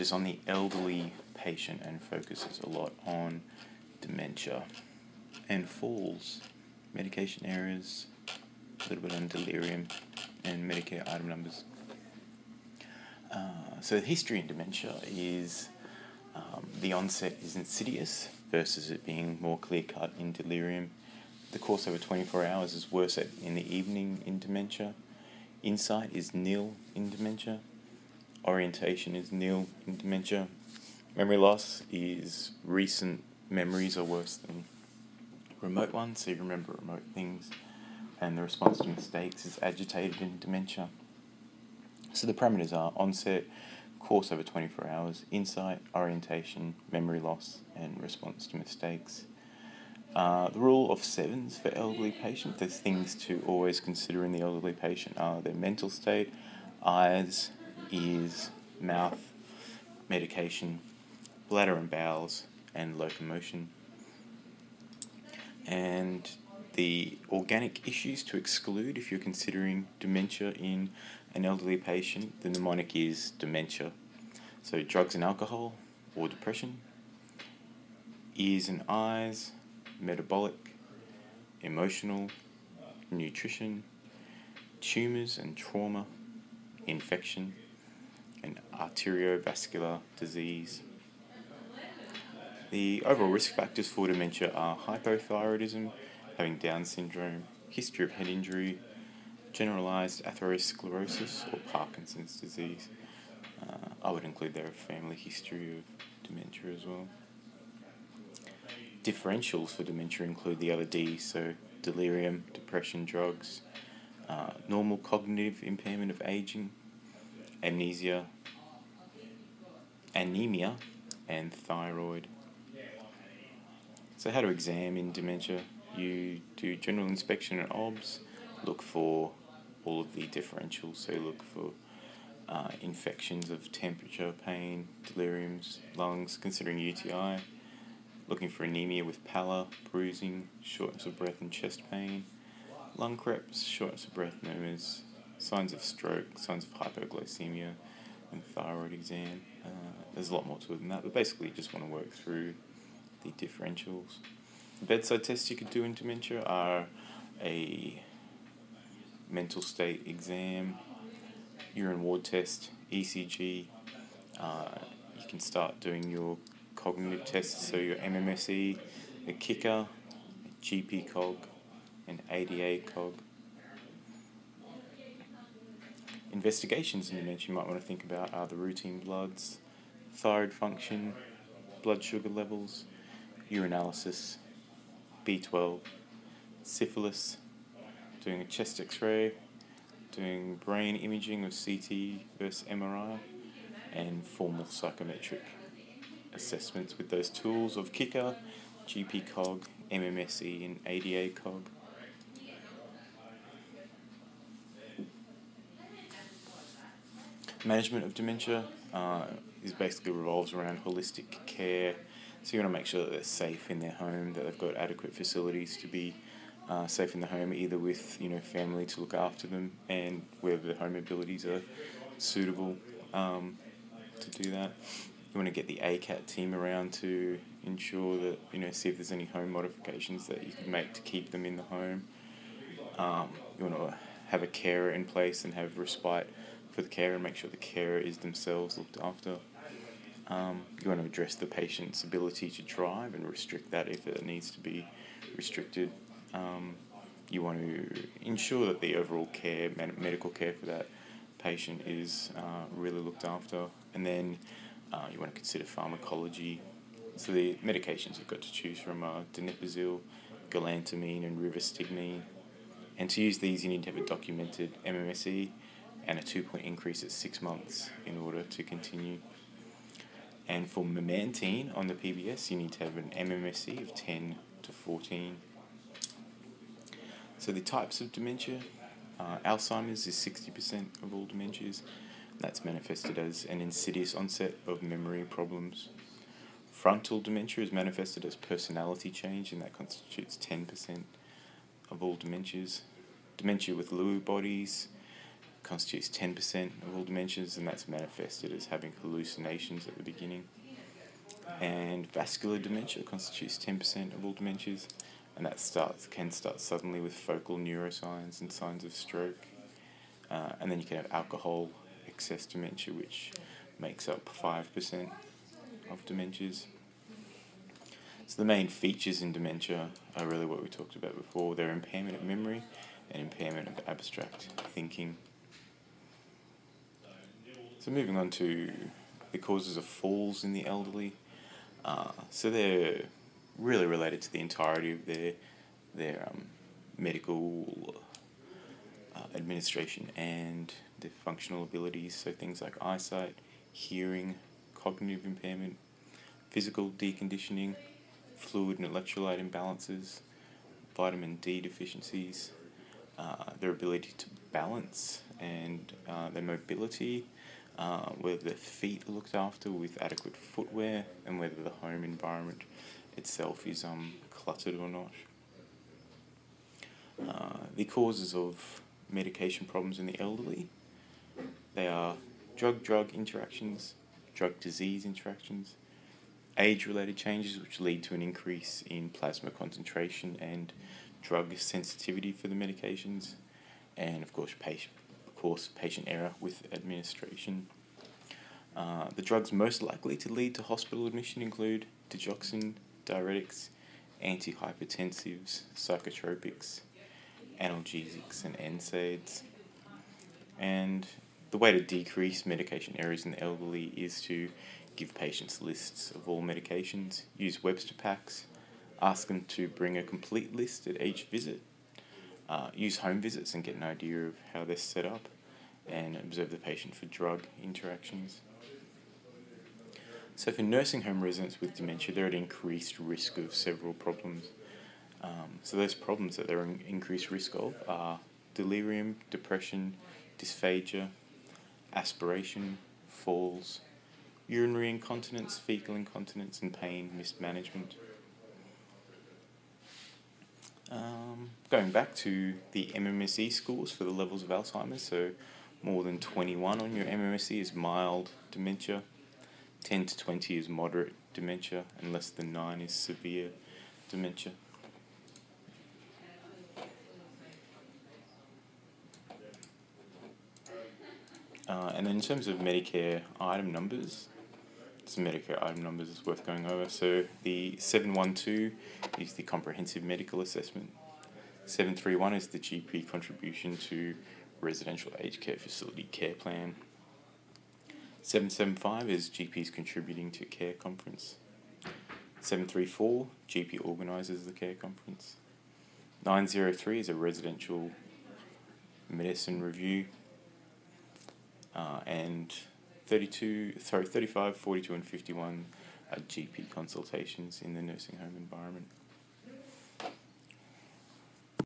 but it's on the elderly patient and focuses a lot on dementia and falls, medication errors, a little bit on delirium, and Medicare item numbers. Uh, so, the history in dementia is um, the onset is insidious versus it being more clear cut in delirium. The course over 24 hours is worse in the evening in dementia. Insight is nil in dementia. Orientation is nil in dementia. Memory loss is recent memories are worse than remote ones, so you remember remote things. And the response to mistakes is agitated in dementia. So the parameters are onset, course over 24 hours, insight, orientation, memory loss, and response to mistakes. Uh, the rule of sevens for elderly patients, there's things to always consider in the elderly patient are their mental state, eyes, ears, mouth, medication, bladder and bowels, and locomotion. And the organic issues to exclude if you're considering dementia in an elderly patient, the mnemonic is dementia. So, drugs and alcohol or depression, ears and eyes, metabolic, emotional, nutrition, tumours and trauma, infection, and arteriovascular disease. The overall risk factors for dementia are hypothyroidism, having Down syndrome, history of head injury, generalized atherosclerosis, or Parkinson's disease. Uh, I would include their family history of dementia as well. Differentials for dementia include the other D, so delirium, depression, drugs, uh, normal cognitive impairment of aging, amnesia, anemia, and thyroid. So, how to examine dementia? You do general inspection and OBS, look for all of the differentials, so look for uh, infections of temperature, pain, deliriums, lungs, considering UTI, looking for anemia with pallor, bruising, shortness of breath and chest pain, lung creps, shortness of breath, murmurs, signs of stroke, signs of hypoglycemia, and thyroid exam. Uh, there's a lot more to it than that, but basically you just want to work through the differentials. Bedside tests you could do in dementia are a mental state exam, urine ward test, ECG. Uh, you can start doing your cognitive tests, so your MMSE, a KICA, GP cog, and ADA cog. Investigations in dementia you might want to think about are the routine bloods, thyroid function, blood sugar levels, urinalysis, B12, syphilis, doing a chest x ray, doing brain imaging of CT versus MRI, and formal psychometric assessments with those tools of KICA, GP COG, MMSE, and ADA COG. Management of dementia uh, is basically revolves around holistic care. So you want to make sure that they're safe in their home, that they've got adequate facilities to be uh, safe in the home, either with you know family to look after them and where the home abilities are suitable um, to do that. You want to get the ACAT team around to ensure that you know see if there's any home modifications that you can make to keep them in the home. Um, you want to have a carer in place and have respite for the carer and make sure the carer is themselves looked after. Um, you want to address the patient's ability to drive and restrict that if it needs to be restricted. Um, you want to ensure that the overall care, medical care for that patient is uh, really looked after. And then uh, you want to consider pharmacology. So the medications you've got to choose from are donepezil, galantamine, and rivastigmine. And to use these, you need to have a documented MMSE and a two point increase at six months in order to continue. And for memantine on the PBS, you need to have an MMSE of 10 to 14. So the types of dementia, uh, Alzheimer's is 60% of all dementias. That's manifested as an insidious onset of memory problems. Frontal dementia is manifested as personality change, and that constitutes 10% of all dementias. Dementia with Lewy bodies constitutes 10% of all dementias, and that's manifested as having hallucinations at the beginning. And vascular dementia constitutes 10% of all dementias, and that starts can start suddenly with focal neuroscience and signs of stroke. Uh, and then you can have alcohol excess dementia, which makes up 5% of dementias. So the main features in dementia are really what we talked about before. They're impairment of memory and impairment of abstract thinking. So moving on to the causes of falls in the elderly. Uh, so they're really related to the entirety of their their um, medical uh, administration and their functional abilities. So things like eyesight, hearing, cognitive impairment, physical deconditioning, fluid and electrolyte imbalances, vitamin D deficiencies, uh, their ability to balance and uh, their mobility, uh, whether their feet are looked after with adequate footwear, and whether the home environment itself is um, cluttered or not. Uh, the causes of medication problems in the elderly, they are drug-drug interactions, drug-disease interactions, age-related changes which lead to an increase in plasma concentration and drug sensitivity for the medications, and of course, patient, of course, patient error with administration. Uh, the drugs most likely to lead to hospital admission include digoxin, diuretics, antihypertensives, psychotropics, analgesics, and NSAIDs. And the way to decrease medication errors in the elderly is to give patients lists of all medications, use Webster packs, ask them to bring a complete list at each visit, uh, use home visits and get an idea of how they're set up, and observe the patient for drug interactions. So, for nursing home residents with dementia, they're at increased risk of several problems. Um, so, those problems that they're in increased risk of are delirium, depression, dysphagia, aspiration, falls, urinary incontinence, fecal incontinence, and pain mismanagement. Um, going back to the MMSE scores for the levels of Alzheimer's, so more than 21 on your MMSE is mild dementia, 10 to 20 is moderate dementia, and less than 9 is severe dementia. Uh, and then in terms of Medicare item numbers, some Medicare item numbers is worth going over. So the 712 is the comprehensive medical assessment. 731 is the GP contribution to residential aged care facility care plan. 775 is GPs contributing to care conference. 734, GP organises the care conference. 903 is a residential medicine review. Uh, and 32, sorry, 35, 42, and 51 are GP consultations in the nursing home environment.